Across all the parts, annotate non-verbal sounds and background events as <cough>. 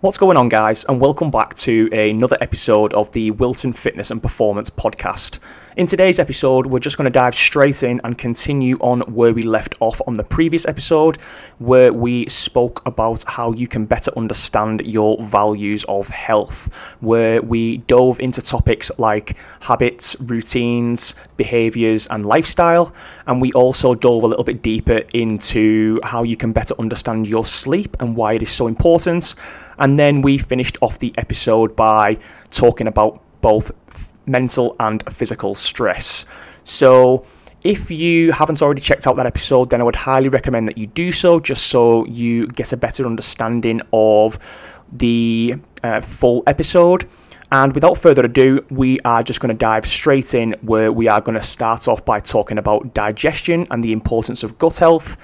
What's going on, guys, and welcome back to another episode of the Wilton Fitness and Performance Podcast. In today's episode, we're just going to dive straight in and continue on where we left off on the previous episode, where we spoke about how you can better understand your values of health, where we dove into topics like habits, routines, behaviors, and lifestyle, and we also dove a little bit deeper into how you can better understand your sleep and why it is so important. And then we finished off the episode by talking about both mental and physical stress. So, if you haven't already checked out that episode, then I would highly recommend that you do so just so you get a better understanding of the uh, full episode. And without further ado, we are just going to dive straight in where we are going to start off by talking about digestion and the importance of gut health.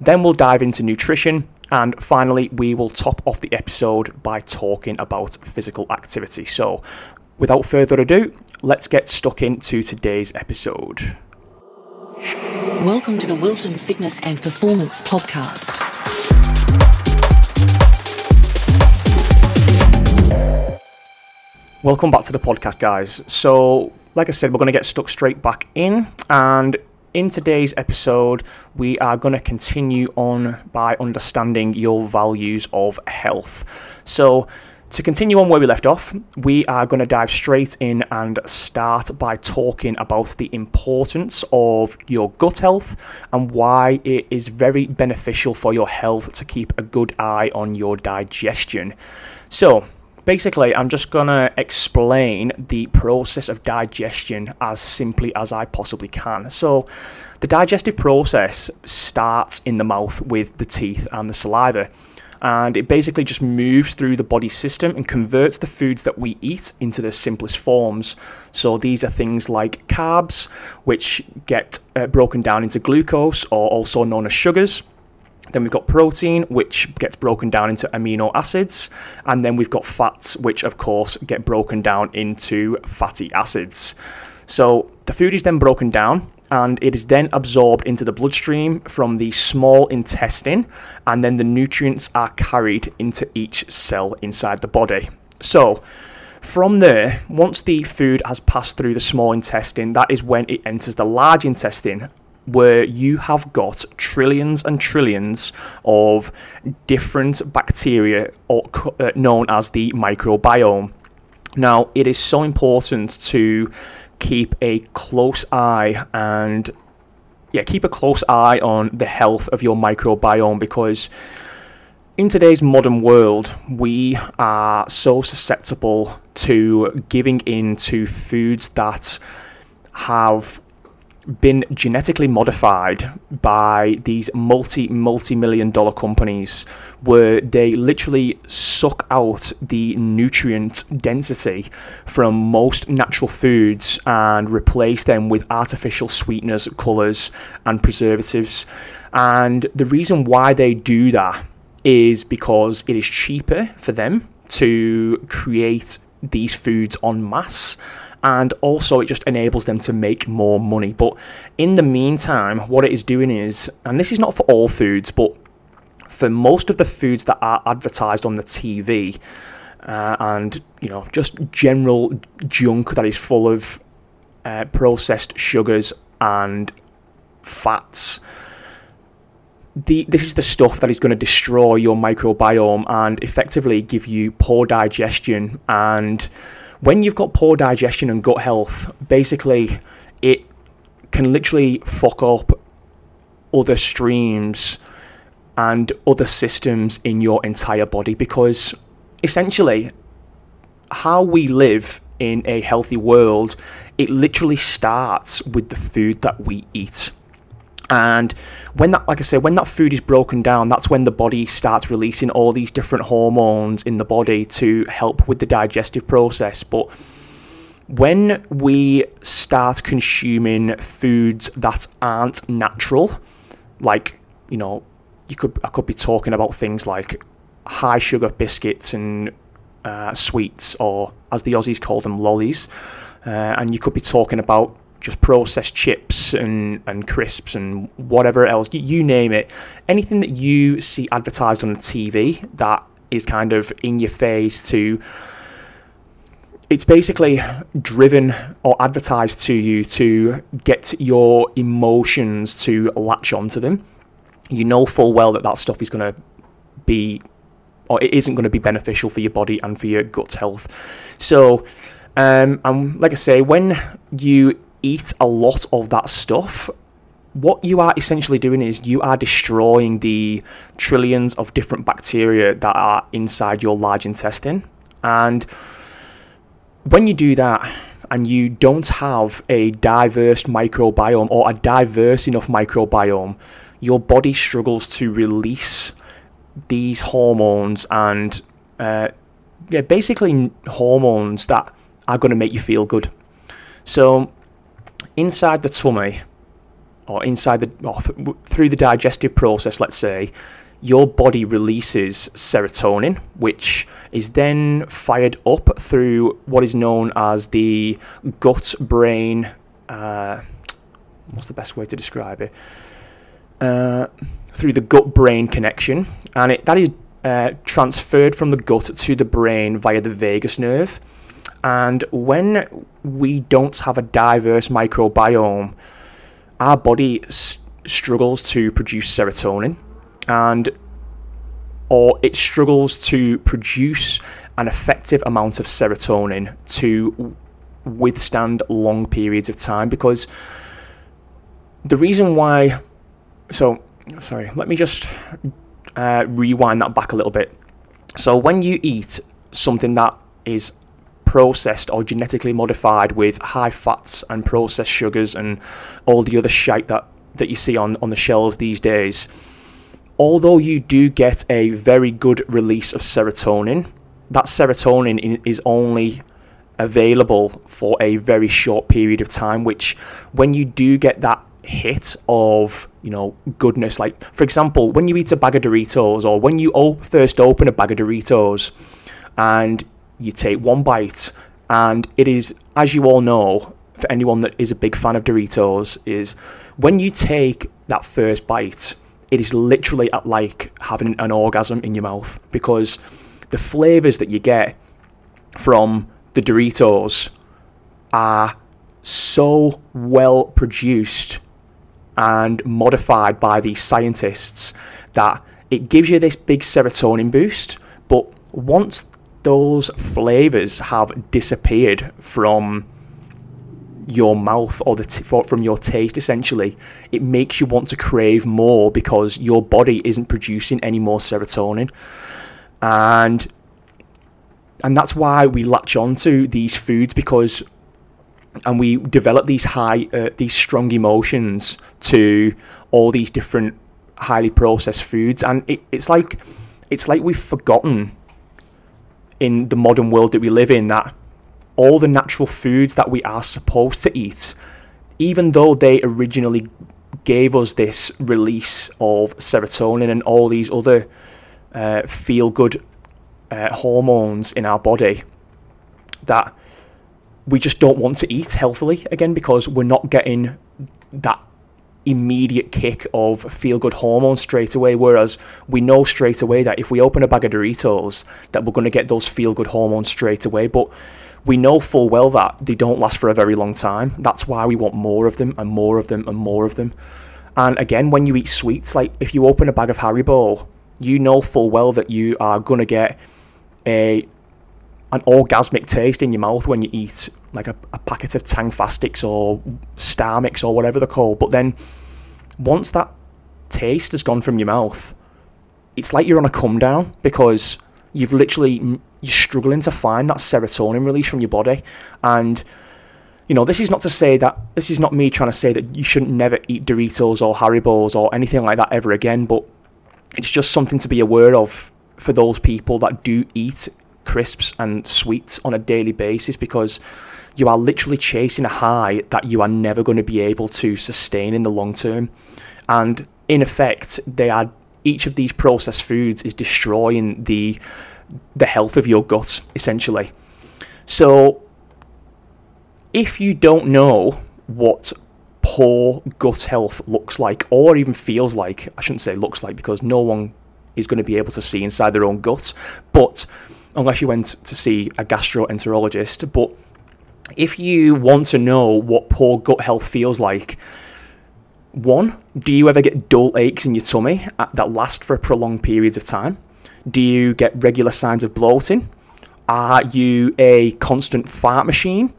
Then we'll dive into nutrition and finally, we will top off the episode by talking about physical activity. So, without further ado, let's get stuck into today's episode. Welcome to the Wilton Fitness and Performance Podcast. Welcome back to the podcast, guys. So, like I said, we're going to get stuck straight back in, and in today's episode, we are going to continue on by understanding your values of health. So, to continue on where we left off, we are going to dive straight in and start by talking about the importance of your gut health and why it is very beneficial for your health to keep a good eye on your digestion. So, basically, I'm just going to explain the process of digestion as simply as I possibly can. So, the digestive process starts in the mouth with the teeth and the saliva. And it basically just moves through the body system and converts the foods that we eat into the simplest forms. So these are things like carbs, which get uh, broken down into glucose, or also known as sugars then we've got protein, which gets broken down into amino acids. And then we've got fats, which of course get broken down into fatty acids. So the food is then broken down and it is then absorbed into the bloodstream from the small intestine, and then the nutrients are carried into each cell inside the body. So, from there, once the food has passed through the small intestine, that is when it enters the large intestine, where you have got trillions and trillions of different bacteria or, uh, known as the microbiome. Now, it is so important to keep a close eye and yeah, keep a close eye on the health of your microbiome because in today's modern world, we are so susceptible to giving in to foods that have been genetically modified by these multi multi million dollar companies where they literally suck out the nutrient density from most natural foods and replace them with artificial sweeteners, colors, and preservatives. And the reason why they do that is because it is cheaper for them to create these foods en masse and also it just enables them to make more money. But in the meantime, what it is doing is, and this is not for all foods, but for most of the foods that are advertised on the TV, uh, and you know, just general junk that is full of uh, processed sugars and fats. The, this is the stuff that is going to destroy your microbiome and effectively give you poor digestion and when you've got poor digestion and gut health, basically it can literally fuck up other streams and other systems in your entire body because essentially how we live in a healthy world it literally starts with the food that we eat and when that like i say when that food is broken down that's when the body starts releasing all these different hormones in the body to help with the digestive process. But when we start consuming foods that aren't natural like you know you could i could be talking about things like high sugar biscuits and uh, sweets or as the aussies call them lollies. Uh, and you could be talking about just processed chips and, and crisps and whatever else, you, you name it, anything that you see advertised on the TV that is kind of in your face to it's basically driven or advertised to you to get your emotions to latch onto them. You know full well that that stuff is going to be, or it isn't going to be beneficial for your body and for your gut health. So, um, and like I say, when you eat a lot of that stuff, what you are essentially doing is you are destroying the trillions of different bacteria that are inside your large intestine. And when you do that and you don't have a diverse microbiome or a diverse enough microbiome, your body struggles to release these hormones and uh, yeah, basically hormones that are going to make you feel good. So inside the tummy or inside the or th- through the digestive process, let's say, your body releases serotonin, which is then fired up through what is known as the gut brain. Uh, what's the best way to describe it? Uh, through the gut brain connection, and it, that is uh, transferred from the gut to the brain via the vagus nerve. And when we don't have a diverse microbiome, our body s- struggles to produce serotonin and or it struggles to produce an effective amount of serotonin to withstand long periods of time because the reason why so sorry let me just uh, rewind that back a little bit. So when you eat something that is processed or genetically modified with high fats and processed sugars and all the other shite that, that you see on, on the shelves these days. Although you do get a very good release of serotonin, that serotonin is only available for a very short period of time, which when you do get that hit of you know goodness like for example when you eat a bag of doritos or when you op- first open a bag of doritos and you take one bite and it is as you all know for anyone that is a big fan of doritos is when you take that first bite it is literally at like having an orgasm in your mouth because the flavors that you get from the Doritos are so well produced and modified by these scientists that it gives you this big serotonin boost. But once those flavors have disappeared from your mouth or the t- from your taste essentially it makes you want to crave more because your body isn't producing any more serotonin. And and that's why we latch on to these foods because and we develop these high uh, these strong emotions to all these different highly processed foods. And it, it's like it's like we've forgotten in the modern world that we live in that all the natural foods that we are supposed to eat, even though they originally gave us this release of serotonin and all these other uh, feel good uh, hormones in our body, that we just don't want to eat healthily again because we're not getting that immediate kick of feel good hormones straight away whereas we know straight away that if we open a bag of Doritos that we're going to get those feel good hormones straight away but we know full well that they don't last for a very long time. That's why we want more of them and more of them and more of them. And again, when you eat sweets, like if you open a bag of Haribo, you know full well that you are gonna get a an orgasmic taste in your mouth when you eat like a, a packet of Tang Tangfastics or Star Mix or whatever they're called. But then once that taste has gone from your mouth, it's like you're on a come down because you've literally you're struggling to find that serotonin release from your body and you know this is not to say that this is not me trying to say that you shouldn't never eat Doritos or Haribos or anything like that ever again but it's just something to be aware of for those people that do eat crisps and sweets on a daily basis because you are literally chasing a high that you are never going to be able to sustain in the long term and in effect they are each of these processed foods is destroying the the health of your gut essentially. So if you don't know what poor gut health looks like or even feels like, I shouldn't say looks like because no one is going to be able to see inside their own gut. But unless you went to see a gastroenterologist, but if you want to know what poor gut health feels like, one, do you ever get dull aches in your tummy that last for prolonged periods of time? Do you get regular signs of bloating? Are you a constant fart machine?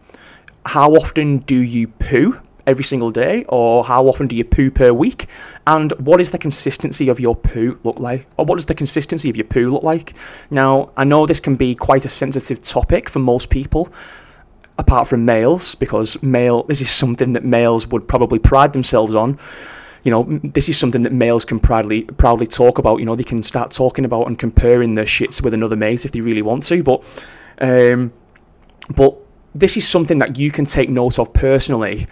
How often do you poo? Every single day, or how often do you poo per week? And what is the consistency of your poo look like? Or what does the consistency of your poo look like? Now, I know this can be quite a sensitive topic for most people, apart from males, because male this is something that males would probably pride themselves on. You know, this is something that males can proudly proudly talk about. You know, they can start talking about and comparing their shits with another mate if they really want to. But, um, but this is something that you can take note of personally,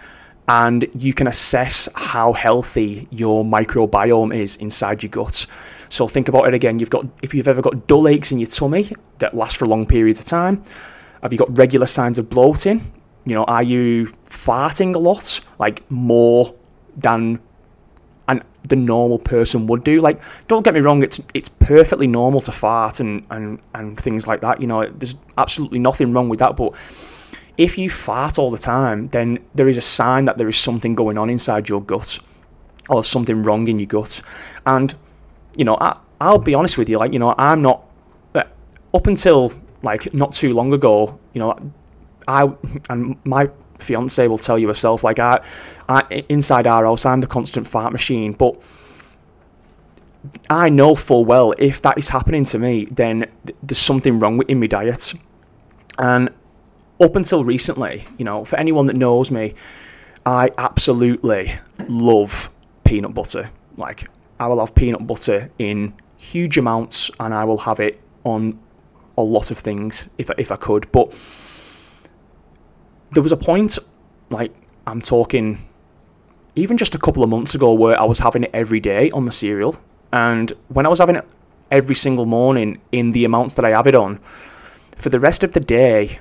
and you can assess how healthy your microbiome is inside your gut. So think about it again. You've got if you've ever got dull aches in your tummy that last for long periods of time have you got regular signs of bloating? You know, are you farting a lot, like more than and the normal person would do? Like, don't get me wrong, it's it's perfectly normal to fart and and and things like that. You know, there's absolutely nothing wrong with that. But if you fart all the time, then there is a sign that there is something going on inside your gut or something wrong in your gut. And you know, I, I'll be honest with you, like you know, I'm not uh, up until like not too long ago, you know, I and my fiance will tell you herself, like I, I inside our house, I'm the constant fart machine, but I know full well if that is happening to me, then there's something wrong with in my diet. And up until recently, you know, for anyone that knows me, I absolutely love peanut butter. Like, I will have peanut butter in huge amounts and I will have it on a lot of things if if I could. But there was a point, like I'm talking, even just a couple of months ago, where I was having it every day on the cereal, and when I was having it every single morning in the amounts that I have it on, for the rest of the day,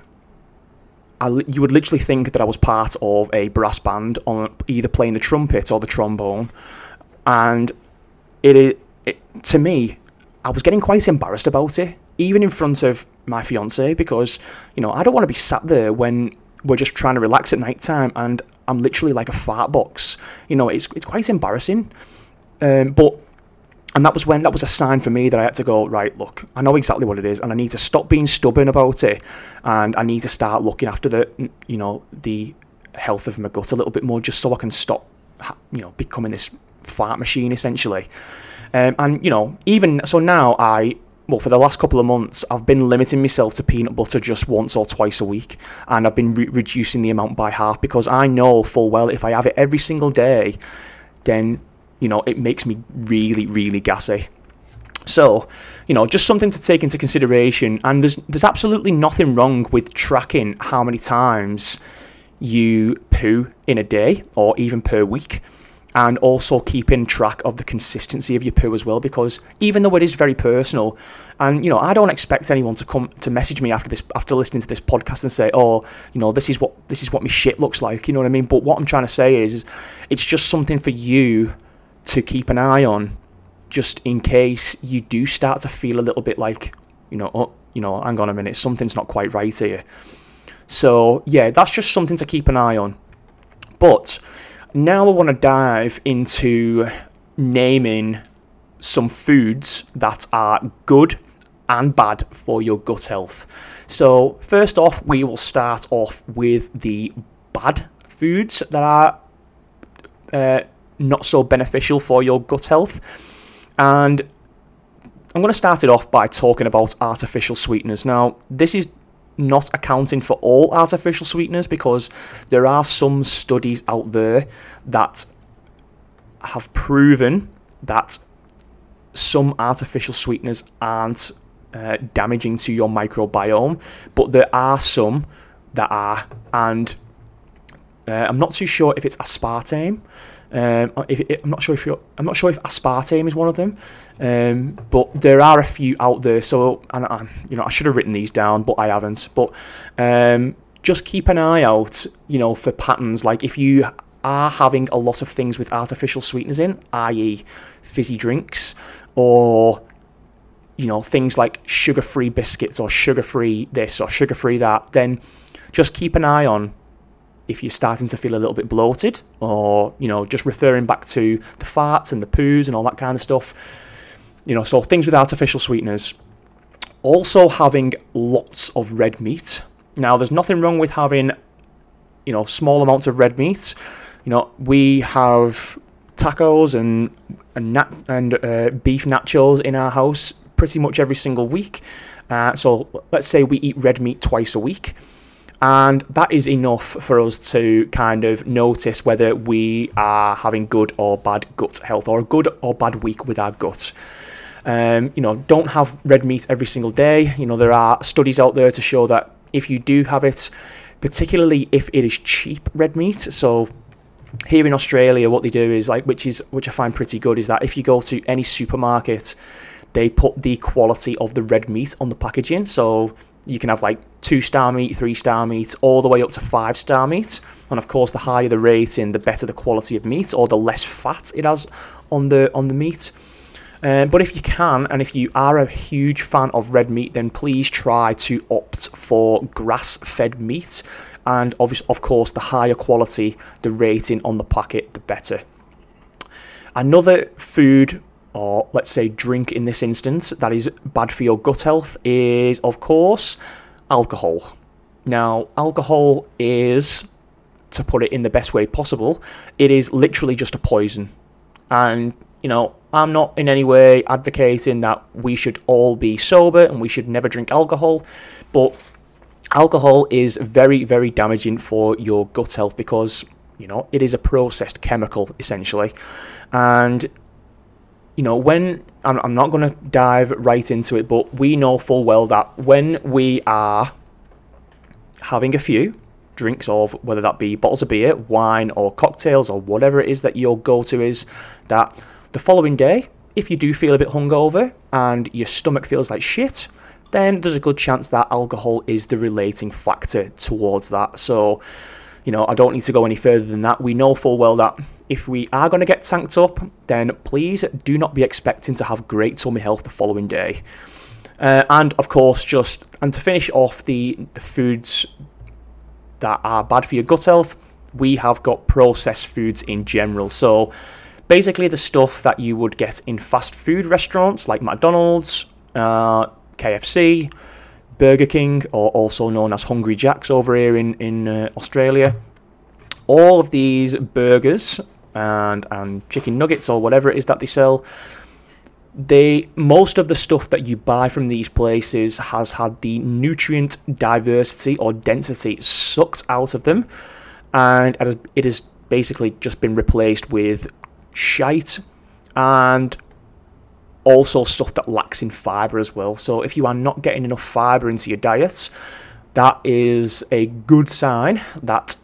I, you would literally think that I was part of a brass band on either playing the trumpet or the trombone, and it, it to me, I was getting quite embarrassed about it even in front of my fiance, because you know I don't want to be sat there when we're just trying to relax at night time and I'm literally like a fart box. You know, it's it's quite embarrassing. Um, but and that was when that was a sign for me that I had to go right. Look, I know exactly what it is, and I need to stop being stubborn about it, and I need to start looking after the you know the health of my gut a little bit more, just so I can stop you know becoming this fart machine essentially. Um, and you know, even so now I well, for the last couple of months, I've been limiting myself to peanut butter just once or twice a week, and I've been re- reducing the amount by half because I know full well if I have it every single day, then you know it makes me really, really gassy. So, you know, just something to take into consideration. And there's there's absolutely nothing wrong with tracking how many times you poo in a day or even per week and also keeping track of the consistency of your poo as well because even though it is very personal and you know I don't expect anyone to come to message me after this after listening to this podcast and say oh you know this is what this is what my shit looks like you know what I mean but what I'm trying to say is, is it's just something for you to keep an eye on just in case you do start to feel a little bit like you know oh you know hang on a minute something's not quite right here so yeah that's just something to keep an eye on but now I want to dive into naming some foods that are good and bad for your gut health. So, first off, we will start off with the bad foods that are uh, not so beneficial for your gut health. And I'm going to start it off by talking about artificial sweeteners. Now, this is not accounting for all artificial sweeteners because there are some studies out there that have proven that some artificial sweeteners aren't uh, damaging to your microbiome, but there are some that are, and uh, I'm not too sure if it's aspartame. Um, if, I'm not sure if I'm not sure if aspartame is one of them, um, but there are a few out there. So, and, and, you know, I should have written these down, but I haven't. But um, just keep an eye out, you know, for patterns. Like if you are having a lot of things with artificial sweeteners in, i.e., fizzy drinks or you know, things like sugar free biscuits or sugar free this or sugar free that, then just keep an eye on if you're starting to feel a little bit bloated or, you know, just referring back to the farts and the poos and all that kind of stuff. You know, so things with artificial sweeteners. Also having lots of red meat. Now, there's nothing wrong with having, you know, small amounts of red meat. You know, we have tacos and and, nat- and uh, beef nachos in our house pretty much every single week. Uh, so let's say we eat red meat twice a week. And that is enough for us to kind of notice whether we are having good or bad gut health or a good or bad week with our gut. Um, you know, don't have red meat every single day. You know, there are studies out there to show that if you do have it, particularly if it is cheap red meat, so here in Australia, what they do is like, which is which I find pretty good, is that if you go to any supermarket, they put the quality of the red meat on the packaging. So you can have like two star meat, three star meat, all the way up to five star meat. And of course, the higher the rating, the better the quality of meat, or the less fat it has on the on the meat. Um, but if you can, and if you are a huge fan of red meat, then please try to opt for grass-fed meat. And obviously, of course, the higher quality the rating on the packet, the better. Another food or let's say drink in this instance, that is bad for your gut health, is of course alcohol. Now, alcohol is, to put it in the best way possible, it is literally just a poison. And, you know, I'm not in any way advocating that we should all be sober and we should never drink alcohol, but alcohol is very, very damaging for your gut health because, you know, it is a processed chemical essentially. And you know, when I'm, I'm not going to dive right into it, but we know full well that when we are having a few drinks of whether that be bottles of beer, wine, or cocktails, or whatever it is that your go to is, that the following day, if you do feel a bit hungover and your stomach feels like shit, then there's a good chance that alcohol is the relating factor towards that. So, you know, I don't need to go any further than that. We know full well that if we are going to get tanked up, then please do not be expecting to have great tummy health the following day. Uh, and of course, just and to finish off the, the foods that are bad for your gut health, we have got processed foods in general. So basically, the stuff that you would get in fast food restaurants like McDonald's, uh, KFC, Burger King, or also known as Hungry Jack's over here in in uh, Australia. All of these burgers and and chicken nuggets or whatever it is that they sell, they most of the stuff that you buy from these places has had the nutrient diversity or density sucked out of them, and it has, basically just been replaced with shite and also stuff that lacks in fiber as well. So if you are not getting enough fiber into your diet, that is a good sign that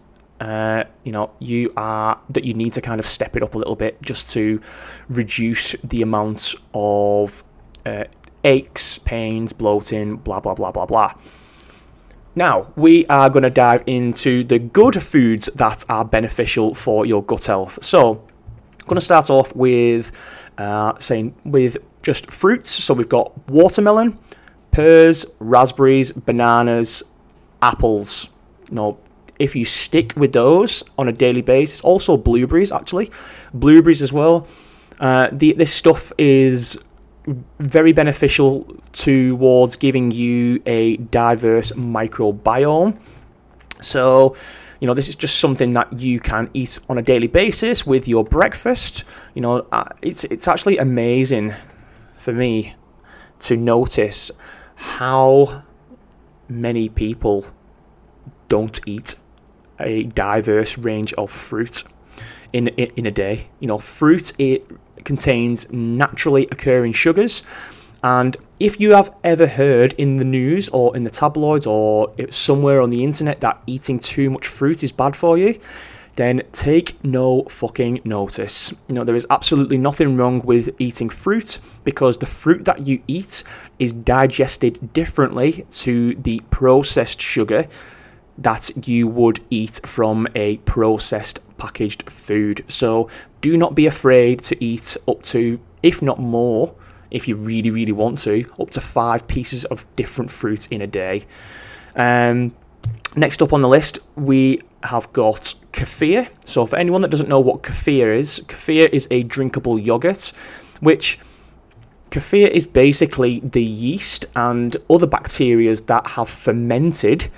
uh, you know you are that you need to kind of step it up a little bit just to reduce the amount of uh, aches, pains, bloating, blah blah blah blah blah. Now, we are going to dive into the good foods that are beneficial for your gut health. So, I'm going to start off with uh, saying with just fruits. So we've got watermelon, pears, raspberries, bananas, apples. Know, if you stick with those on a daily basis, also blueberries actually, blueberries as well. Uh, the, this stuff is very beneficial towards giving you a diverse microbiome. So, you know, this is just something that you can eat on a daily basis with your breakfast. You know, uh, it's it's actually amazing for me to notice how many people don't eat a diverse range of fruit in, in, a day. You know, fruit it contains naturally occurring sugars, and if you have ever heard in the news or in the tabloids or somewhere on the internet that eating too much fruit is bad for you, then take no fucking notice. You know, there is absolutely nothing wrong with eating fruit because the fruit that you eat is digested differently to the processed sugar that you would eat from a processed packaged food. So do not be afraid to eat up to, if not more, if you really, really want to, up to five pieces of different fruit in a day. Um, next up on the list, we have got kefir. So, for anyone that doesn't know what kefir is, kefir is a drinkable yogurt, which kefir is basically the yeast and other bacteria that have fermented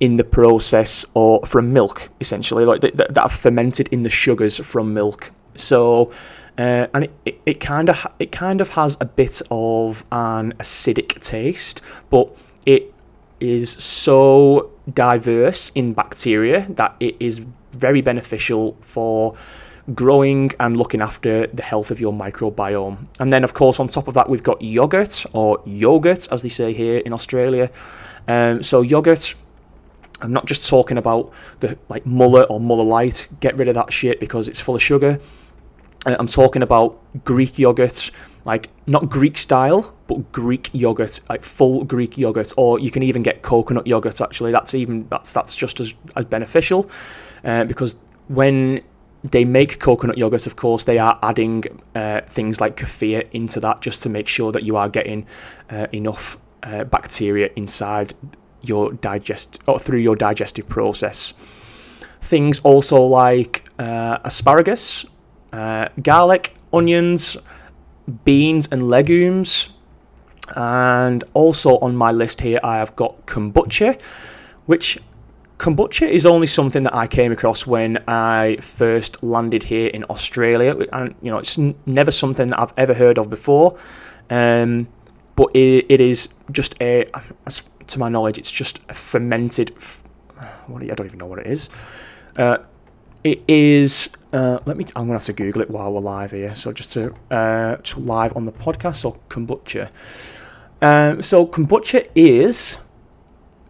in the process or from milk, essentially, like that, that have fermented in the sugars from milk. So, uh, and it, it kind of it kind of has a bit of an acidic taste, but it is so diverse in bacteria that it is very beneficial for growing and looking after the health of your microbiome. And then, of course, on top of that, we've got yogurt or yogurt, as they say here in Australia. Um, so yogurt. I'm not just talking about the like Muller or Muller Light. Get rid of that shit because it's full of sugar. Uh, I'm talking about Greek yogurt, like not Greek style, but Greek yogurt, like full Greek yogurt, or you can even get coconut yogurt. Actually, that's even that's that's just as as beneficial, uh, because when they make coconut yogurt, of course, they are adding uh, things like kefir into that just to make sure that you are getting uh, enough uh, bacteria inside your digest or through your digestive process. Things also like uh, asparagus, uh, garlic, onions, beans, and legumes. And also on my list here, I have got kombucha, which kombucha is only something that I came across when I first landed here in Australia, and you know it's never something that I've ever heard of before. Um, but it, it is just a, to my knowledge, it's just a fermented. What I don't even know what it is. Uh, it is. Uh, let me. I'm gonna have to Google it while we're live here. So just to uh, just live on the podcast. So kombucha. Um, so kombucha is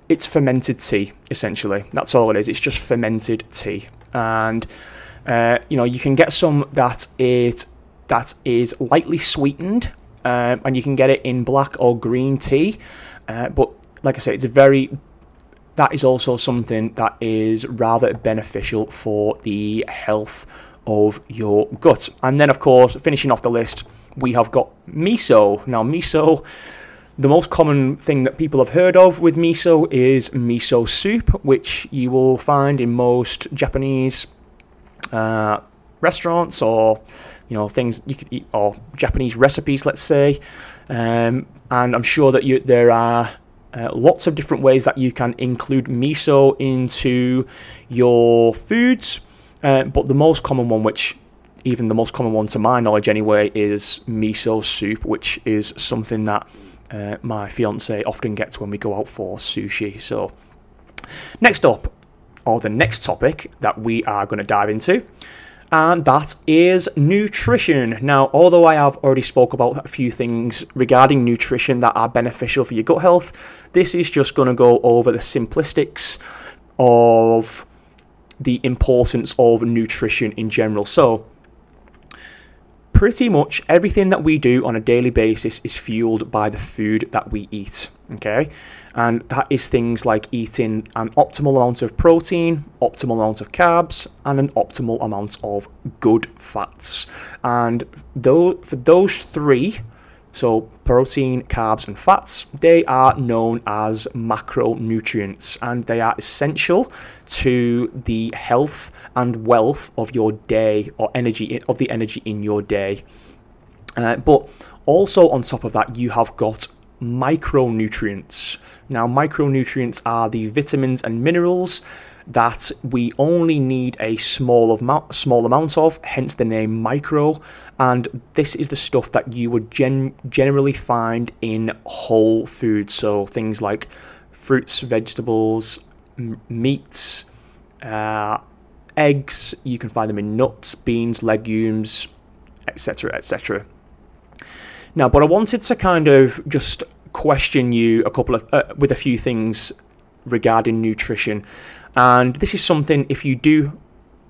it's fermented tea essentially. That's all it is. It's just fermented tea, and uh, you know you can get some that it that is lightly sweetened, um, and you can get it in black or green tea. Uh, but like I say, it's a very that is also something that is rather beneficial for the health of your gut. And then, of course, finishing off the list, we have got miso. Now, miso, the most common thing that people have heard of with miso is miso soup, which you will find in most Japanese uh, restaurants or you know things you could eat or Japanese recipes, let's say. Um, and I'm sure that you, there are uh, lots of different ways that you can include miso into your foods, uh, but the most common one, which even the most common one to my knowledge anyway, is miso soup, which is something that uh, my fiance often gets when we go out for sushi. So, next up, or the next topic that we are going to dive into and that is nutrition. Now, although I have already spoke about a few things regarding nutrition that are beneficial for your gut health, this is just going to go over the simplistics of the importance of nutrition in general. So, pretty much everything that we do on a daily basis is fueled by the food that we eat. Okay, and that is things like eating an optimal amount of protein, optimal amount of carbs, and an optimal amount of good fats. And though for those three, so protein, carbs, and fats, they are known as macronutrients, and they are essential to the health and wealth of your day or energy of the energy in your day. Uh, but also on top of that, you have got micronutrients. Now, micronutrients are the vitamins and minerals that we only need a small amount, small amount of, hence the name micro. And this is the stuff that you would gen- generally find in whole foods, so things like fruits, vegetables, meats, uh, eggs. You can find them in nuts, beans, legumes, etc., etc. Now, but I wanted to kind of just question you a couple of uh, with a few things regarding nutrition, and this is something if you do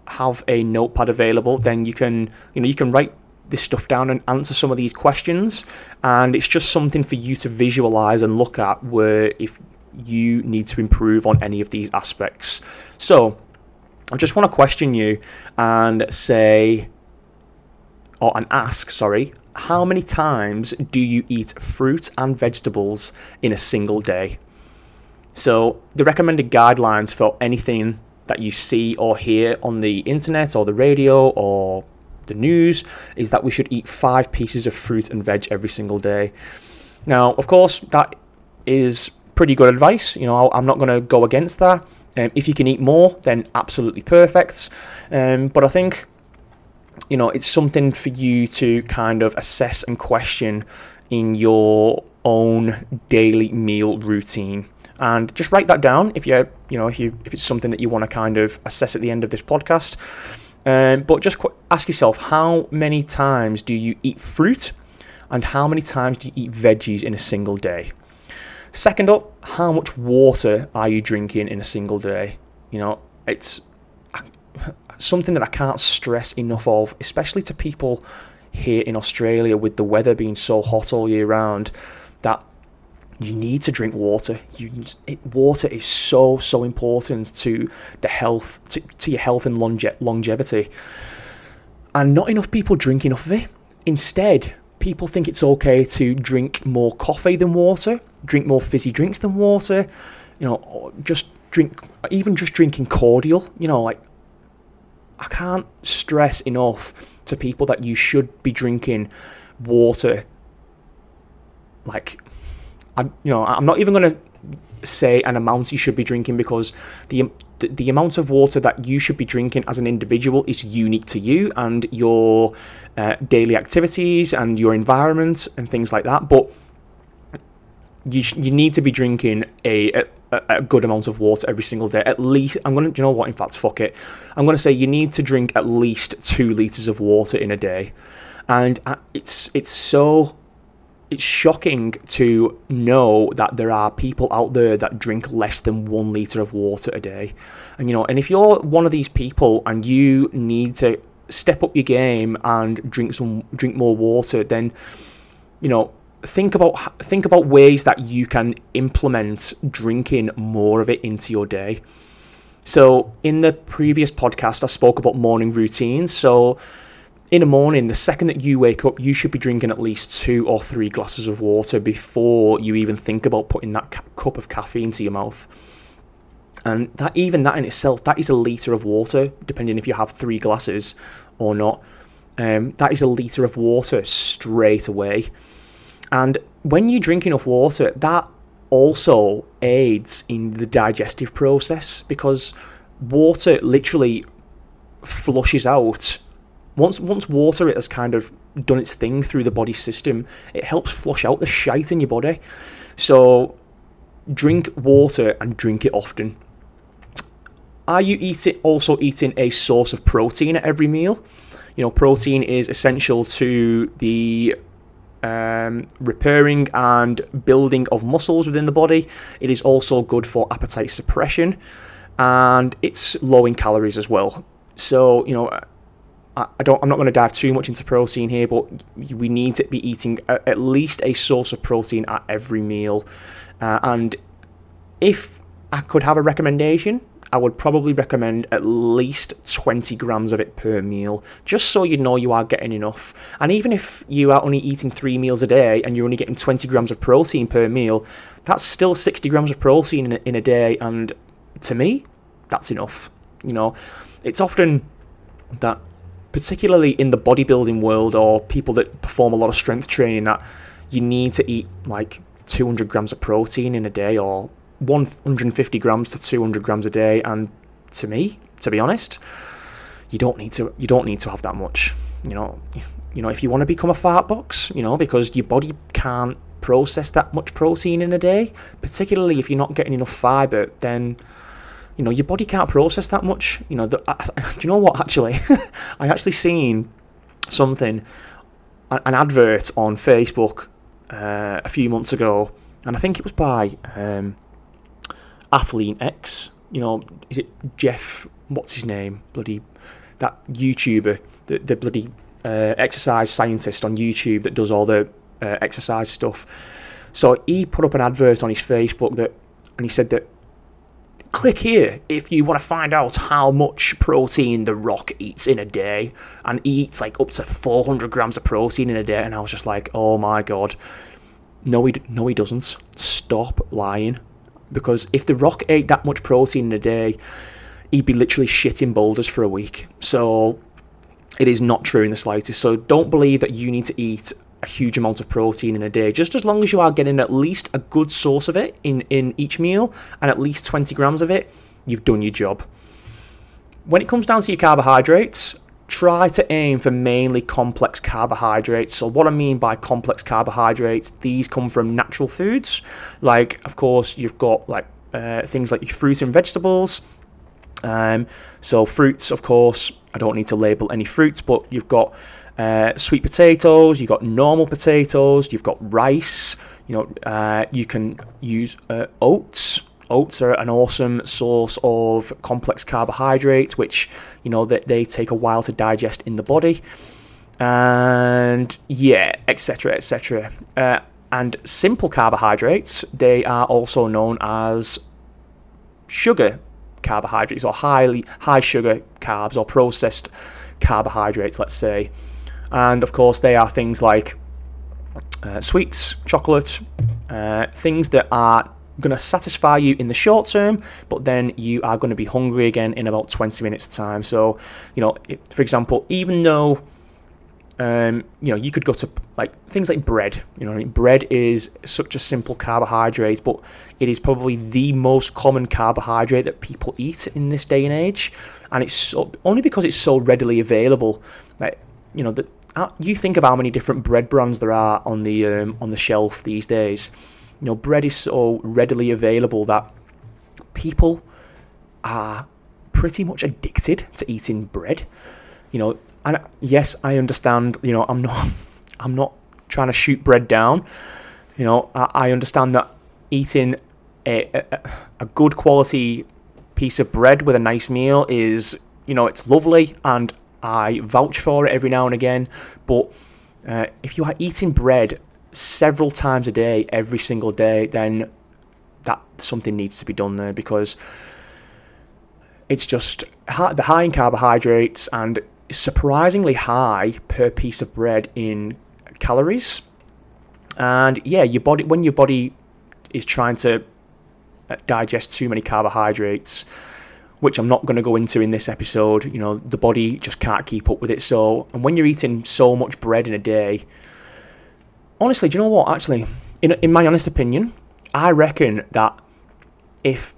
have a notepad available, then you can you know you can write this stuff down and answer some of these questions, and it's just something for you to visualize and look at where if you need to improve on any of these aspects. So, I just want to question you and say or and ask, sorry, how many times do you eat fruit and vegetables in a single day? So, the recommended guidelines for anything that you see or hear on the internet or the radio or the news is that we should eat five pieces of fruit and veg every single day. Now, of course, that is pretty good advice. You know, I'm not going to go against that. Um, if you can eat more, then absolutely perfect. Um, but I think, you know, it's something for you to kind of assess and question in your own daily meal routine. And just write that down if you you know if you if it's something that you want to kind of assess at the end of this podcast. Um, but just qu- ask yourself how many times do you eat fruit? And how many times do you eat veggies in a single day? Second up how much water are you drinking in a single day? You know it's <laughs> something that i can't stress enough of especially to people here in australia with the weather being so hot all year round that you need to drink water. You, it, water is so so important to the health, to, to your health and longe- longevity. And not enough people drink enough of it. Instead, people think it's okay to drink more coffee than water, drink more fizzy drinks than water. You know, just drink, even just drinking cordial. You know, like I can't stress enough to people that you should be drinking water like I, you know, I'm not even going to say an amount you should be drinking because the, the, amount of water that you should be drinking as an individual is unique to you and your uh, daily activities and your environment and things like that. But you you need to be drinking a, a, a good amount of water every single day. At least I'm gonna, you know what? In fact, fuck it. I'm gonna say you need to drink at least two liters of water in a day, and uh, it's it's so it's shocking to know that there are people out there that drink less than one liter of water a day. And you know, and if you're one of these people and you need to step up your game and drink some drink more water, then you know, think about think about ways that you can implement drinking more of it into your day. So, in the previous podcast I spoke about morning routines. So, in the morning, the second that you wake up, you should be drinking at least two or three glasses of water before you even think about putting that ca- cup of caffeine to your mouth. And that even that in itself, that is a liter of water, depending if you have three glasses or not. Um, that is a liter of water straight away. And when you drink enough water, that also aids in the digestive process because water literally flushes out once once water has kind of done its thing through the body system, it helps flush out the shite in your body. So drink water and drink it often. Are you eating also eating a source of protein at every meal? You know, protein is essential to the um, repairing and building of muscles within the body. It is also good for appetite suppression, and it's low in calories as well. So you know, I don't. I'm not going to dive too much into protein here, but we need to be eating at least a source of protein at every meal. Uh, and if I could have a recommendation, I would probably recommend at least 20 grams of it per meal, just so you know you are getting enough. And even if you are only eating three meals a day and you're only getting 20 grams of protein per meal, that's still 60 grams of protein in a, in a day. And to me, that's enough. You know, it's often that particularly in the bodybuilding world or people that perform a lot of strength training, that you need to eat like 200 grams of protein in a day or 150 grams to 200 grams a day. And to me, to be honest, you don't need to. You don't need to have that much. You know, you know, if you want to become a fat box, you know, because your body can't process that much protein in a day, particularly if you're not getting enough fiber, then you know your body can't process that much. You know, the, I, <laughs> do you know what? Actually, <laughs> I actually seen something, an advert on Facebook uh, a few months ago, and I think it was by um, Athlean-X. You know, is it Jeff? What's his name? Bloody that YouTuber, the the bloody uh, exercise scientist on YouTube that does all the uh, exercise stuff. So he put up an advert on his Facebook that, and he said that click here if you want to find out how much protein The Rock eats in a day. And he eats like up to 400 grams of protein in a day. And I was just like, oh my god. No, he, no, he doesn't. Stop lying. Because if The Rock ate that much protein in a day, he'd be literally shitting boulders for a week. So it is not true in the slightest. So don't believe that you need to eat a huge amount of protein in a day. Just as long as you are getting at least a good source of it in, in each meal and at least 20 grams of it, you've done your job. When it comes down to your carbohydrates, try to aim for mainly complex carbohydrates. So, what I mean by complex carbohydrates, these come from natural foods. Like, of course, you've got like uh, things like your fruit and vegetables. Um, so, fruits, of course, I don't need to label any fruits, but you've got uh, sweet potatoes, you've got normal potatoes, you've got rice. You know, uh, you can use uh, oats. Oats are an awesome source of complex carbohydrates, which you know that they, they take a while to digest in the body, and yeah, etc., etc. Uh, and simple carbohydrates, they are also known as sugar carbohydrates or highly high sugar carbs or processed carbohydrates, let's say. And of course, they are things like uh, sweets, chocolate, uh, things that are going to satisfy you in the short term, but then you are going to be hungry again in about 20 minutes' time. So, you know, for example, even though um, you know, you could go to like things like bread. You know, I mean? bread is such a simple carbohydrate, but it is probably the most common carbohydrate that people eat in this day and age, and it's so, only because it's so readily available. Like, you know, that you think of how many different bread brands there are on the um, on the shelf these days. You know, bread is so readily available that people are pretty much addicted to eating bread. You know, and yes, I understand. You know, I'm not, <laughs> I'm not trying to shoot bread down. You know, I, I understand that eating a, a, a good quality piece of bread with a nice meal is, you know, it's lovely, and I vouch for it every now and again. But uh, if you are eating bread several times a day, every single day, then that something needs to be done there because it's just the high in carbohydrates and surprisingly high per piece of bread in calories. And yeah, your body when your body is trying to uh, digest too many carbohydrates, which I'm not going to go into in this episode, you know, the body just can't keep up with it. So, and when you're eating so much bread in a day, honestly, do you know what? Actually, in in my honest opinion, I reckon that if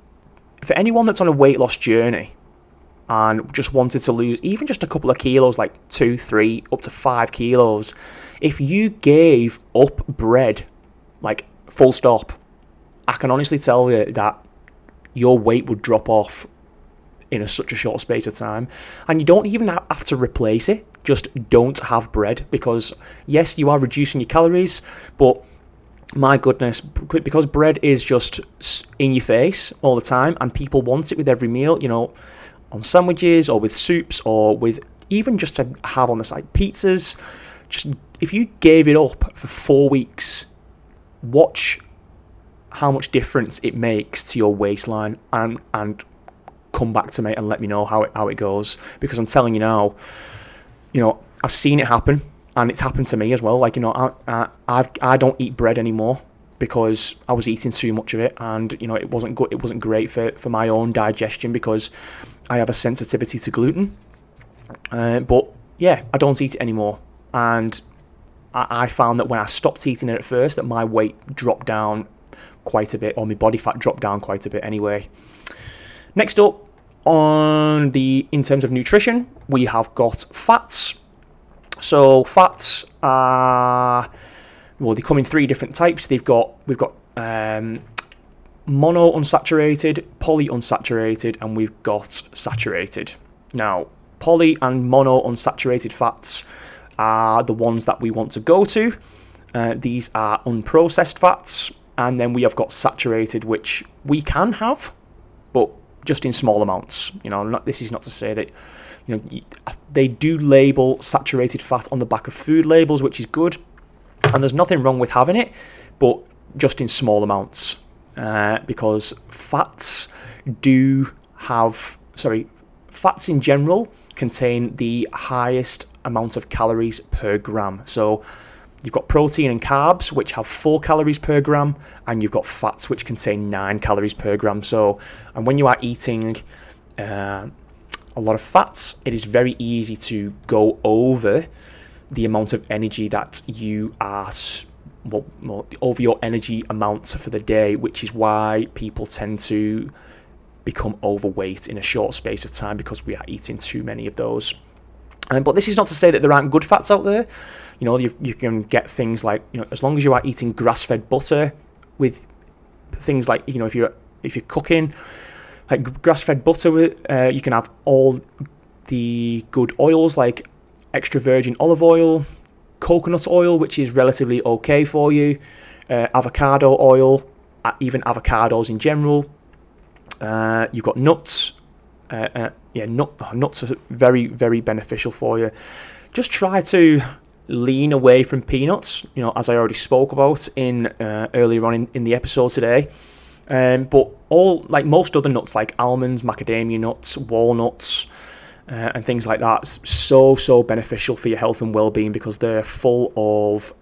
for anyone that's on a weight loss journey and just wanted to lose even just a couple of kilos, like two, three, up to five kilos, if you gave up bread, like full stop, I can honestly tell you that your weight would drop off in a, such a short space of time. And you don't even have to replace it. Just don't have bread because, yes, you are reducing your calories, but my goodness, because bread is just in your face all the time and people want it with every meal, you know, on sandwiches or with soups or with even just to have on the side pizzas. Just if you gave it up for four weeks, watch how much difference it makes to your waistline and and come back to me and let me know how it how it goes because I'm telling you now, you know I've seen it happen and it's happened to me as well. Like you know I I I've, I don't eat bread anymore because I was eating too much of it and you know it wasn't good. It wasn't great for for my own digestion because I have a sensitivity to gluten. Uh, but yeah, I don't eat it anymore. And I, I found that when I stopped eating it at first, that my weight dropped down quite a bit, or my body fat dropped down quite a bit anyway. Next up, on the in terms of nutrition, we have got fats. So fats are well, they come in three different types. They've got we've got um, mono unsaturated, poly unsaturated, and we've got saturated. Now, poly and mono unsaturated fats are the ones that we want to go to. Uh, these are unprocessed fats, and then we have got saturated, which we can have, just in small amounts. You know, not, this is not to say that you know they do label saturated fat on the back of food labels, which is good, and there's nothing wrong with having it, but just in small amounts uh, because fats do have, sorry, fats in general contain the highest amount of calories per gram. So you've got protein and carbs, which have four calories per gram, and you've got fats, which contain nine calories per gram. So, and when you are eating uh, a lot of fats, it is very easy to go over the amount of energy that you are well, over your energy amounts for the day, which is why people tend to become overweight in a short space of time because we are eating too many of those. Um, but this is not to say that there aren't good fats out there. You know, you, you can get things like you know, as long as you are eating grass-fed butter with things like you know, if you're if you're cooking like grass-fed butter, uh, you can have all the good oils like extra virgin olive oil, coconut oil, which is relatively okay for you, uh, avocado oil, even avocados in general. Uh, you've got nuts. Uh, uh, yeah, nut, nuts are very, very beneficial for you. Just try to lean away from peanuts, you know, as I already spoke about in uh, earlier on in, in the episode today. Um, but all like most other nuts, like almonds, macadamia nuts, walnuts, uh, and things like that, so so beneficial for your health and well-being because they're full of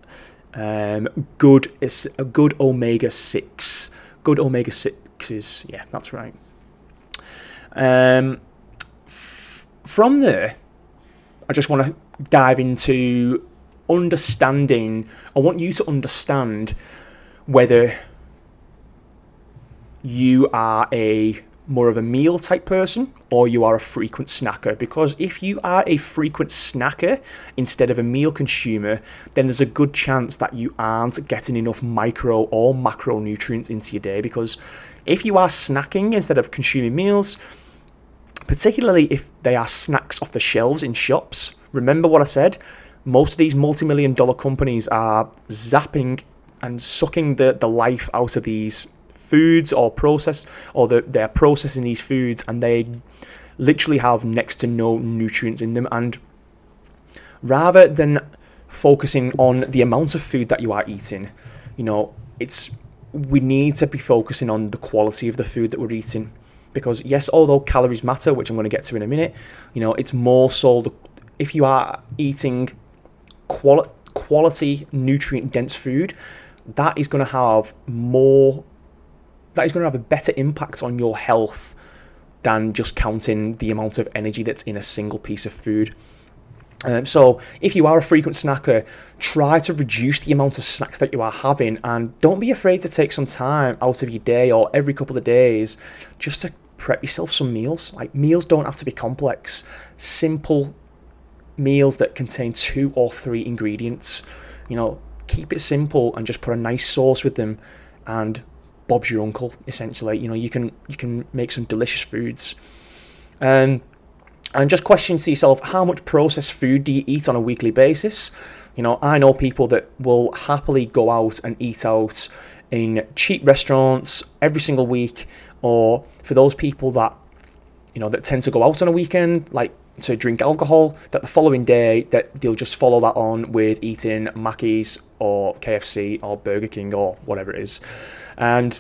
um, good it's a good omega six, good omega sixes. Yeah, that's right. Um, f- from there, I just want to dive into understanding. I want you to understand whether you are a more of a meal type person or you are a frequent snacker. Because if you are a frequent snacker instead of a meal consumer then there's a good chance that you aren't getting enough micro or macronutrients into your day. Because if you are snacking instead of consuming meals particularly if they are snacks off the shelves in shops remember what I said most of these multi-million dollar companies are zapping and sucking the, the life out of these foods or process or the, they're processing these foods and they literally have next to no nutrients in them. And rather than focusing on the amount of food that you are eating you know it's we need to be focusing on the quality of the food that we're eating. Because yes although calories matter which i'm going to get to in a minute you know it's more so the, if you are eating quali- quality nutrient dense food that is going to have more that is going to have a better impact on your health than just counting the amount of energy that's in a single piece of food. Um, so, if you are a frequent snacker, try to reduce the amount of snacks that you are having and don't be afraid to take some time out of your day or every couple of days just to prep yourself some meals. Like, meals don't have to be complex, simple meals that contain two or three ingredients. You know, keep it simple and just put a nice sauce with them and Bob's your uncle, essentially. You know, you can you can make some delicious foods. Um, and just question to yourself, how much processed food do you eat on a weekly basis? You know, I know people that will happily go out and eat out in cheap restaurants every single week, or for those people that you know that tend to go out on a weekend, like to drink alcohol, that the following day that they'll just follow that on with eating Mackey's or KFC or Burger King or whatever it is. And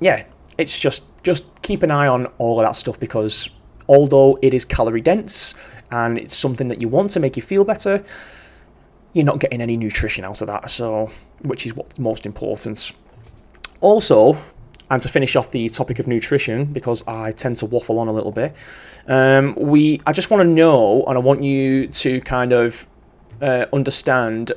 yeah, it's just just keep an eye on all of that stuff because although it is calorie dense and it's something that you want to make you feel better, you're not getting any nutrition out of that. So, which is what's most important. Also, and to finish off the topic of nutrition, because I tend to waffle on a little bit, um, we I just want to know, and I want you to kind of uh, understand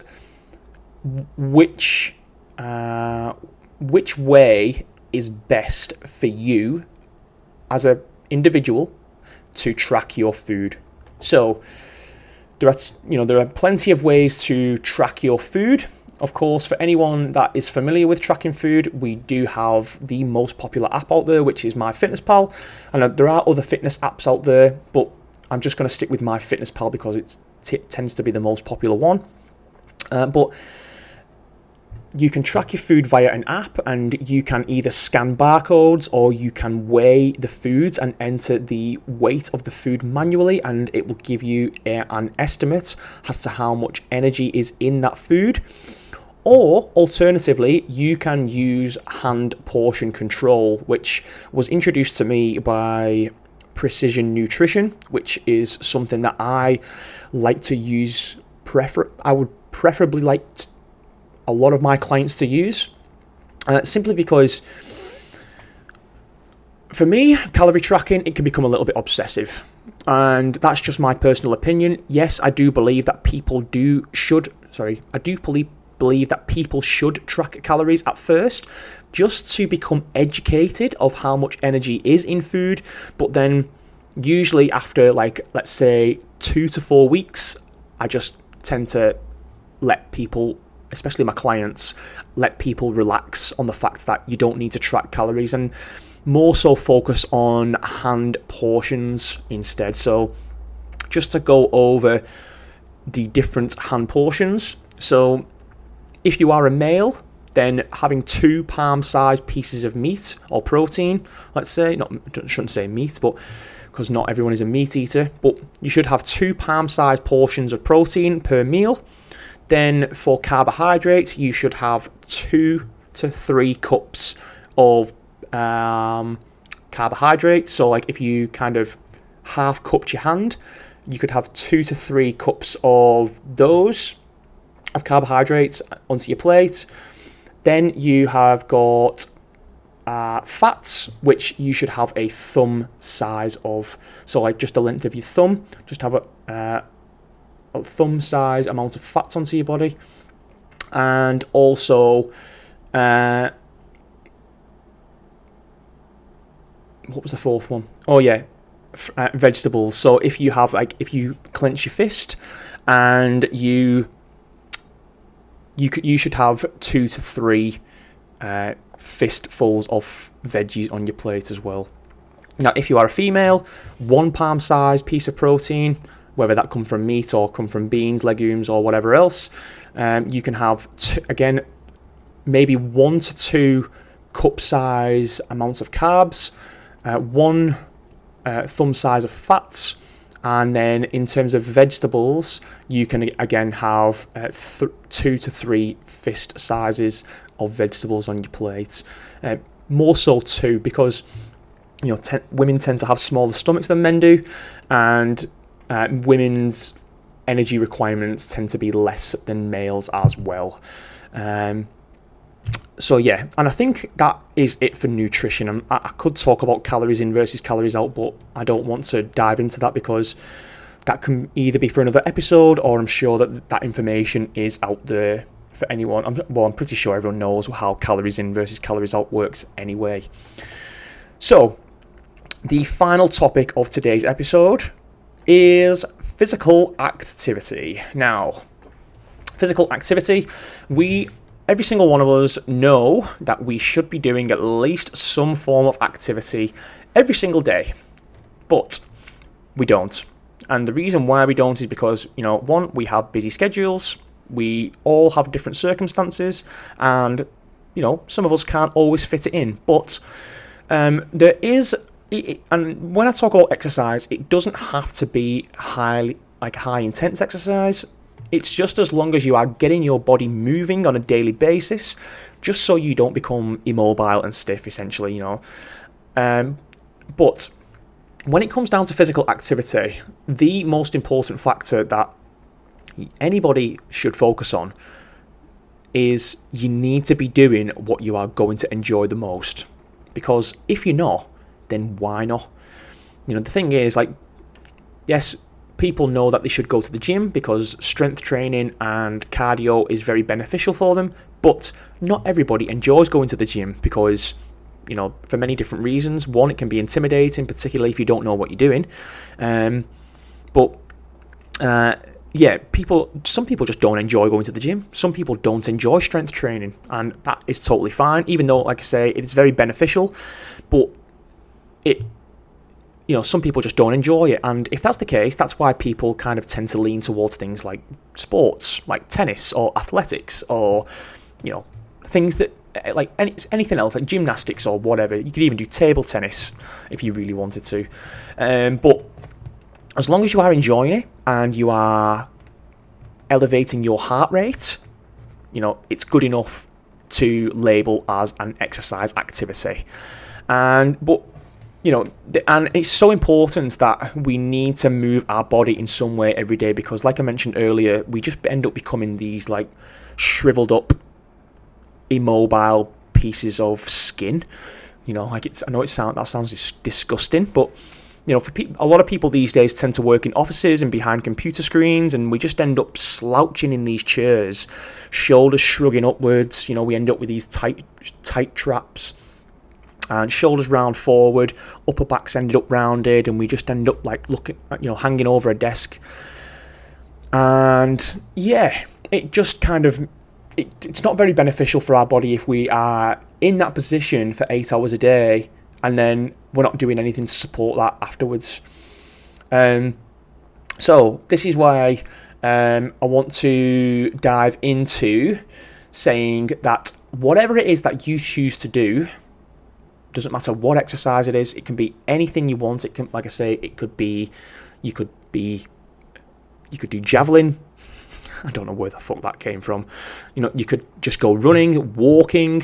which uh, which way is best for you as an individual to track your food. So there are you know there are plenty of ways to track your food. Of course, for anyone that is familiar with tracking food, we do have the most popular app out there, which is MyFitnessPal. And there are other fitness apps out there, but I'm just going to stick with MyFitnessPal because it tends to be the most popular one. Uh, but you can track your food via an app and you can either scan barcodes or you can weigh the foods and enter the weight of the food manually and it will give you an estimate as to how much energy is in that food or alternatively, you can use hand portion control, which was introduced to me by Precision Nutrition, which is something that I like to use. Prefer I would preferably like a lot of my clients to use, uh, simply because for me, calorie tracking it can become a little bit obsessive, and that's just my personal opinion. Yes, I do believe that people do should sorry, I do believe believe that people should track calories at first just to become educated of how much energy is in food. But then usually after like let's say 2 to 4 weeks I just tend to let people especially my clients let people relax on the fact that you don't need to track calories and more so focus on hand portions instead. So just to go over the different hand portions. So if you are a male, then having two palm sized pieces of meat or protein, let's say, not shouldn't say meat, but because not everyone is a meat eater, but you should have two palm sized portions of protein per meal. Then for carbohydrates, you should have two to three cups of um, carbohydrates. So, like if you kind of half cupped your hand, you could have two to three cups of those of carbohydrates onto your plate. Then you have got uh, fats, which you should have a thumb size of. So, like just the length of your thumb, just have a, uh, a thumb size amount of fats onto your body. And also, uh, what was the fourth one? Oh, yeah, uh, vegetables. So, if you have, like, if you clench your fist and you you could you should have two to three uh, fistfuls of veggies on your plate as well. Now, if you are a female, one palm size piece of protein, whether that come from meat or come from beans, legumes, or whatever else, um, you can have t- again maybe one to two cup size amounts of carbs, uh, one uh, thumb size of fats, and then in terms of vegetables, you can again have uh, th- two to three fist sizes of vegetables on your plate. Uh, more so too, because you know women tend to have smaller stomachs than men do, and uh, women's energy requirements tend to be less than males as well. Um, so yeah, and I think that is it for nutrition. Um, I'm, i could talk about calories in versus calories out, but I don't want to dive into that because that can either be for another episode, or I'm sure that that information is out there for anyone. I'm, well, I'm pretty sure everyone knows how calories in versus calories out works anyway. So, the final topic of today's episode is physical activity. Now, physical activity, we every single one of us know that we should be doing at least some form of activity every single day, but we don't. And the reason why we don't is because, you know, one, we have busy schedules, we all have different circumstances, and, you know, some of us can't always fit it in. But um, there is, and when I talk about exercise, it doesn't have to be highly, like high intense exercise. It's just as long as you are getting your body moving on a daily basis, just so you don't become immobile and stiff, essentially, you know. Um, but when it comes down to physical activity, the most important factor that anybody should focus on is you need to be doing what you are going to enjoy the most. Because if you're not, then why not? You know, the thing is, like, yes, people know that they should go to the gym because strength training and cardio is very beneficial for them, but not everybody enjoys going to the gym because you know for many different reasons. One, it can be intimidating, particularly if you don't know what you're doing. Um, but uh, yeah, people. Some people just don't enjoy going to the gym. Some people don't enjoy strength training, and that is totally fine. Even though, like I say, it is very beneficial, but it you know, some people just don't enjoy it. And if that's the case, that's why people kind of tend to lean towards things like sports, like tennis or athletics or, you know, things that, eh, like any, anything else, like gymnastics or whatever. You could even do table tennis if you really wanted to. Um, but as long as you are enjoying it and you are elevating your heart rate, you know it's good enough to label as an exercise activity. And but you know, and it's so important that we need to move our body in some way every day because, like I mentioned earlier, we just end up becoming these like shriveled up, immobile pieces of skin. You know, like it's I know it sound that sounds disgusting, but you know, for pe- a lot of people these days tend to work in offices and behind computer screens, and we just end up slouching in these chairs, shoulders shrugging upwards. You know, we end up with these tight, tight traps, and shoulders round forward, upper backs ended up rounded, and we just end up like looking, you know, hanging over a desk. And yeah, it just kind of it, it's not very beneficial for our body if we are in that position for eight hours a day and then we're not doing anything to support that afterwards. Um, so this is why um, I want to dive into saying that whatever it is that you choose to do, doesn't matter what exercise it is, it can be anything you want. It can, like I say, it could be, you could be, you could do javelin. <laughs> I don't know where the fuck that came from. You know, you could just go running, walking.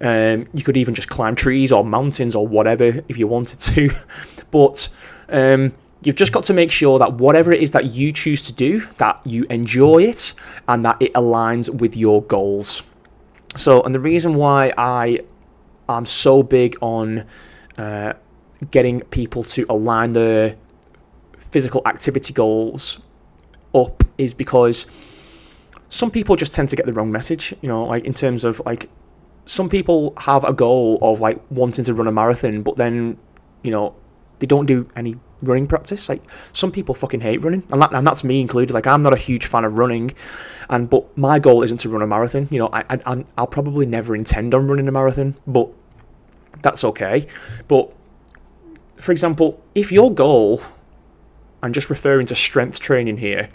Um, you could even just climb trees or mountains or whatever if you wanted to. <laughs> but um, you've just got to make sure that whatever it is that you choose to do, that you enjoy it and that it aligns with your goals. So, and the reason why I am so big on uh, getting people to align their physical activity goals up is because some people just tend to get the wrong message, you know, like in terms of like some people have a goal of like wanting to run a marathon, but then, you know, they don't do any running practice. Like some people fucking hate running, and, that, and that's me included. Like I'm not a huge fan of running, and but my goal isn't to run a marathon. You know, I, I I'll probably never intend on running a marathon, but that's okay. But for example, if your goal, I'm just referring to strength training here,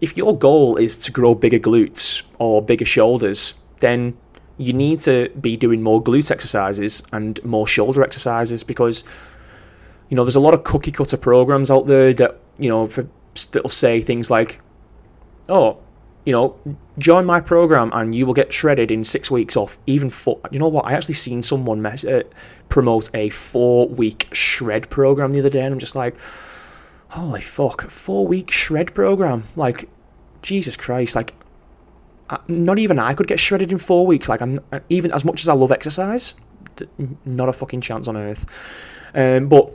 if your goal is to grow bigger glutes or bigger shoulders, then you need to be doing more glute exercises and more shoulder exercises because you know there's a lot of cookie cutter programs out there that you know for, that'll say things like oh you know join my program and you will get shredded in six weeks off even four you know what i actually seen someone mes- uh, promote a four week shred program the other day and i'm just like holy fuck four week shred program like jesus christ like not even I could get shredded in four weeks. Like I'm even as much as I love exercise, not a fucking chance on earth. Um, but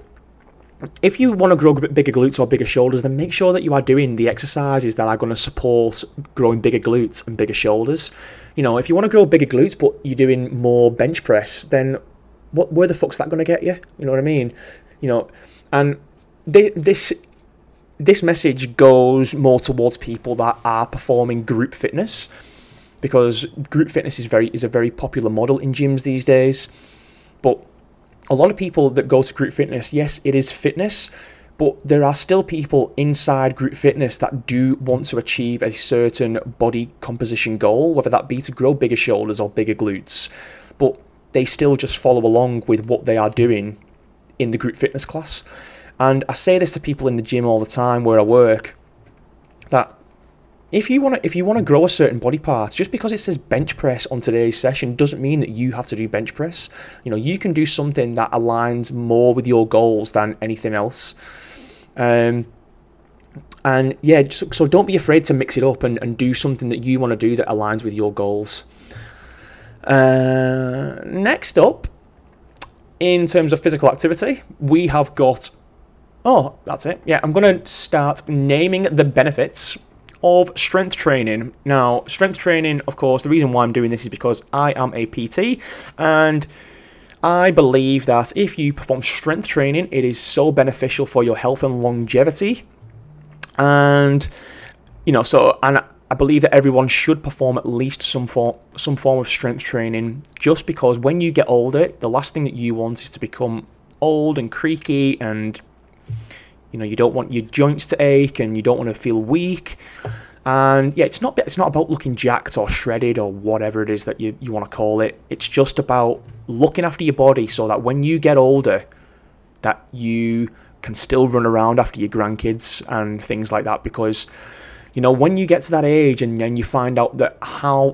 if you want to grow bigger glutes or bigger shoulders, then make sure that you are doing the exercises that are going to support growing bigger glutes and bigger shoulders. You know, if you want to grow bigger glutes but you're doing more bench press, then what where the fuck's that going to get you? You know what I mean? You know, and this this message goes more towards people that are performing group fitness because group fitness is very is a very popular model in gyms these days. But a lot of people that go to group fitness, yes, it is fitness, but there are still people inside group fitness that do want to achieve a certain body composition goal, whether that be to grow bigger shoulders or bigger glutes. But they still just follow along with what they are doing in the group fitness class. And I say this to people in the gym all the time where I work that if you want to if you want to grow a certain body part just because it says bench press on today's session doesn't mean that you have to do bench press. You know you can do something that aligns more with your goals than anything else. Um, and yeah so, don't be afraid to mix it up and, and do something that you want to do that aligns with your goals. Uh, next up in terms of physical activity we have got Oh, that's it. Yeah, I'm going to start naming the benefits of strength training. Now, strength training, of course, the reason why I'm doing this is because I am a PT and I believe that if you perform strength training, it is so beneficial for your health and longevity. And, you know, so, and I believe that everyone should perform at least some form, some form of strength training just because when you get older, the last thing that you want is to become old and creaky and you know, you don't want your joints to ache and you don't want to feel weak. And yeah, it's not it's not about looking jacked or shredded or whatever it is that you, you want to call it. It's just about looking after your body so that when you get older, that you can still run around after your grandkids and things like that. Because You know, when you get to that age and then you find out that how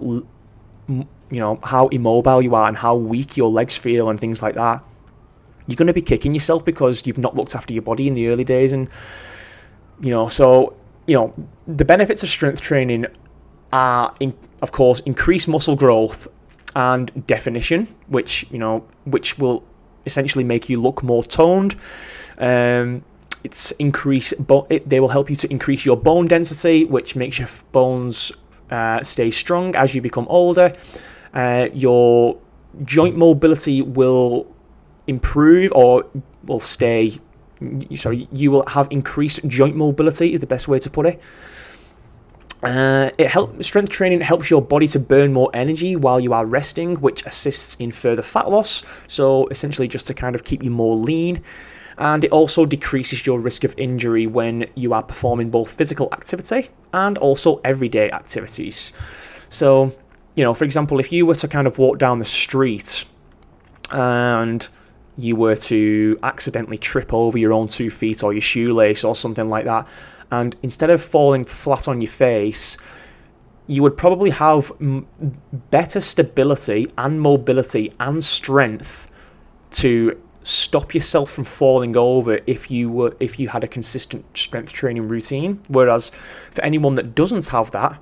you know how immobile you are and how weak your legs feel and things like that, you're going to be kicking yourself because you've not looked after your body in the early days and you know so you know the benefits of strength training are in, of course increased muscle growth and definition which you know which will essentially make you look more toned. Um, it's increase bo- it, they will help you to increase your bone density which makes your bones uh, stay strong as you become older. Uh, your joint mobility will improve or will stay sorry you will have increased joint mobility is the best way to put it uh, it help strength training helps your body to burn more energy while you are resting, which assists in further fat loss. So essentially, just to kind of keep you more lean, and it also decreases your risk of injury when you are performing both physical activity and also everyday activities. So, you know, for example, if you were to kind of walk down the street and you were to accidentally trip over your own two feet or your shoelace or something like that, and instead of falling flat on your face, you would probably have better stability and mobility and strength to stop yourself from falling over if you were if you had a consistent strength training routine. Whereas for anyone that doesn't have that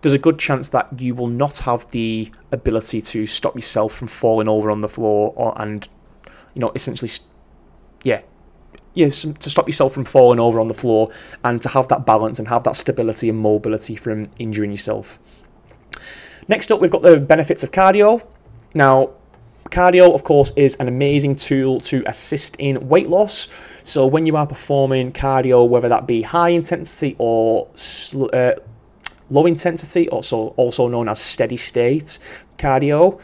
there's a good chance that you will not have the ability to stop yourself from falling over on the floor or, and you know essentially yeah yes, to stop yourself from falling over on the floor and to have that balance and have that stability and mobility from injuring yourself. Next up, we've got the benefits of cardio. Now, cardio, of course, is an amazing tool to assist in weight loss. So, when you are performing cardio, whether that be high intensity or uh, low intensity, also also known as steady state cardio,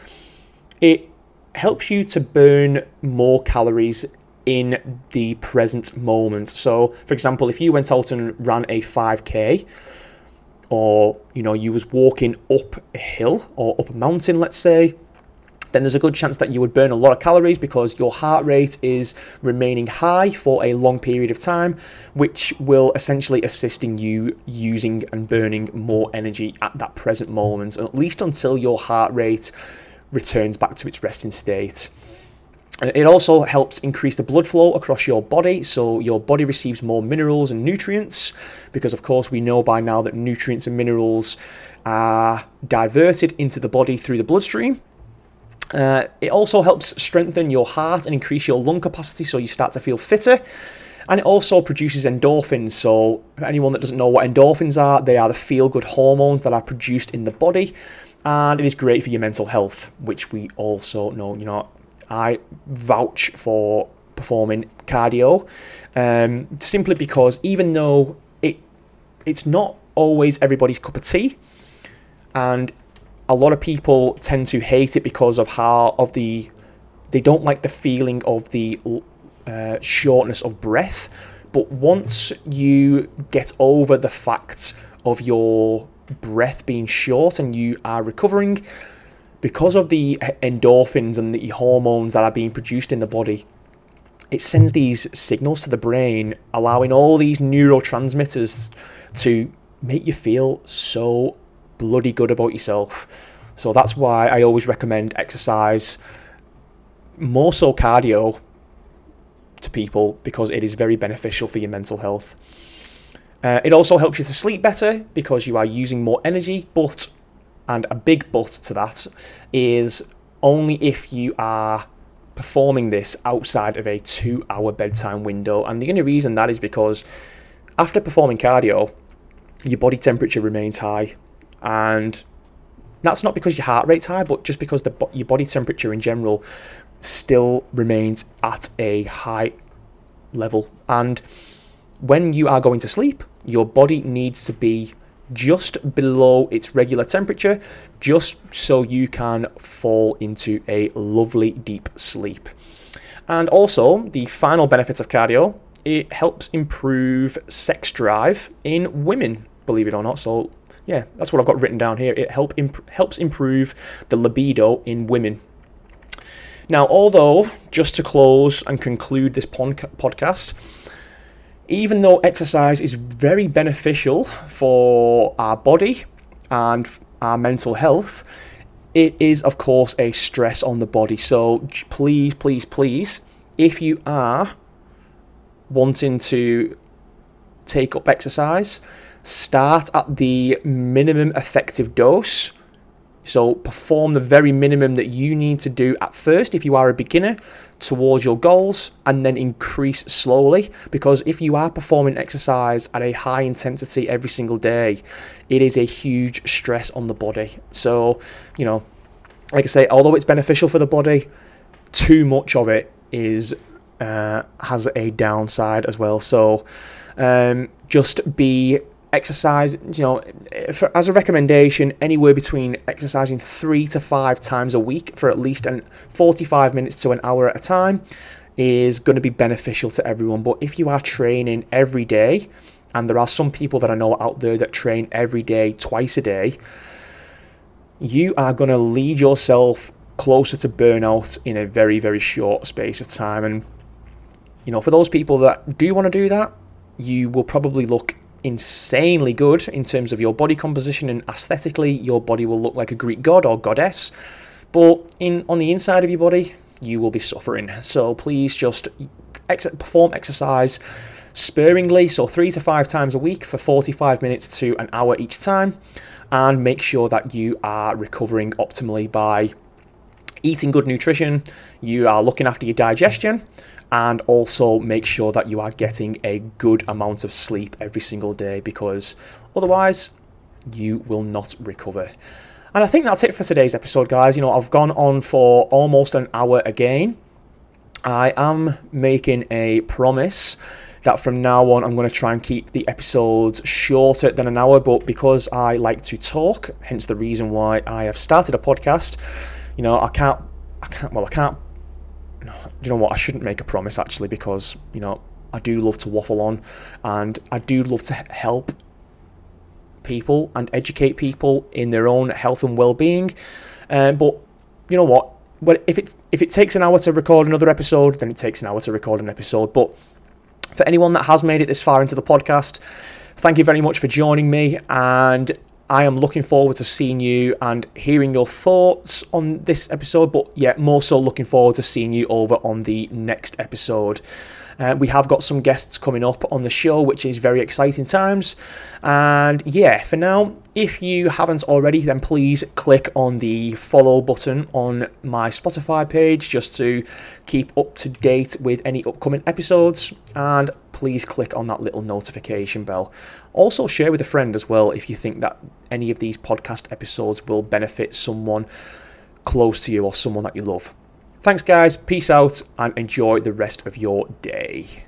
it helps you to burn more calories in the present moment. So, for example, if you went out and ran a 5k, or you know you was walking up a hill or up a mountain, let's say, then there's a good chance that you would burn a lot of calories because your heart rate is remaining high for a long period of time, which will essentially assist in you using and burning more energy at that present moment, at least until your heart rate returns back to its resting state. It also helps increase the blood flow across your body, so your body receives more minerals and nutrients, because of course we know by now that nutrients and minerals are diverted into the body through the bloodstream. Uh, it also helps strengthen your heart and increase your lung capacity, so you start to feel fitter. And it also produces endorphins. So, anyone that doesn't know what endorphins are, they are the feel good hormones that are produced in the body. And it is great for your mental health, which we also know, you know, I vouch for performing cardio um, simply because even though it it's not always everybody's cup of tea and a lot of people tend to hate it because of how of the they don't like the feeling of the uh, shortness of breath. But once you get over the fact of your breath being short and you are recovering because of the endorphins and the hormones that are being produced in the body, it sends these signals to the brain, allowing all these neurotransmitters to make you feel so bloody good about yourself. So that's why I always recommend exercise, more so cardio, to people because it is very beneficial for your mental health. Uh, it also helps you to sleep better because you are using more energy, but and a big but to that is only if you are performing this outside of a two hour bedtime window. And the only reason that is because after performing cardio, your body temperature remains high. And that's not because your heart rate's high, but just because the, your body temperature in general still remains at a high level. And when you are going to sleep, your body needs to be just below its regular temperature, just so you can fall into a lovely deep sleep. And also, the final benefits of cardio, it helps improve sex drive in women, believe it or not. So, yeah, that's what I've got written down here. It help imp- helps improve the libido in women. Now, although, just to close and conclude this podcast, even though exercise is very beneficial for our body and our mental health, it is, of course, a stress on the body. So please, please, please, if you are wanting to take up exercise, start at the minimum effective dose. So perform the very minimum that you need to do at first if you are a beginner towards your goals and then increase slowly. Because if you are performing exercise at a high intensity every single day it is a huge stress on the body. So you know like i say although it's beneficial for the body too much of it is uh, has a downside as well. So um, just be exercise you know for, as a recommendation anywhere between exercising three to five times a week for at least an 45 minutes to an hour at a time is going to be beneficial to everyone. But if you are training every day and there are some people that i know out there that train every day twice a day you are going to lead yourself closer to burnout in a very very short space of time. And you know for those people that do want to do that you will probably look insanely good in terms of your body composition and aesthetically your body will look like a greek god or goddess. But in on the inside of your body you will be suffering. So please just ex- perform exercise sparingly so 3 to 5 times a week for 45 minutes to an hour each time and make sure that you are recovering optimally by eating good nutrition. You are looking after your digestion and also make sure that you are getting a good amount of sleep every single day because otherwise you will not recover. And I think that's it for today's episode, guys. You know, I've gone on for almost an hour again. I am making a promise that from now on I'm going to try and keep the episodes shorter than an hour, but because I like to talk, hence the reason why I have started a podcast, you know, I can't, I can't, well, I can't do you know what? I shouldn't make a promise actually because you know I do love to waffle on, and I do love to help people and educate people in their own health and well-being. Um, but you know what? Well, if it's if it takes an hour to record another episode, then it takes an hour to record an episode. But for anyone that has made it this far into the podcast, thank you very much for joining me, and I am looking forward to seeing you and hearing your thoughts on this episode, but yet more so looking forward to seeing you over on the next episode. Uh, we have got some guests coming up on the show, which is very exciting times. And yeah, for now, if you haven't already, then please click on the follow button on my Spotify page just to keep up to date with any upcoming episodes. And please click on that little notification bell. Also, share with a friend as well if you think that any of these podcast episodes will benefit someone close to you or someone that you love. Thanks, guys. Peace out and enjoy the rest of your day.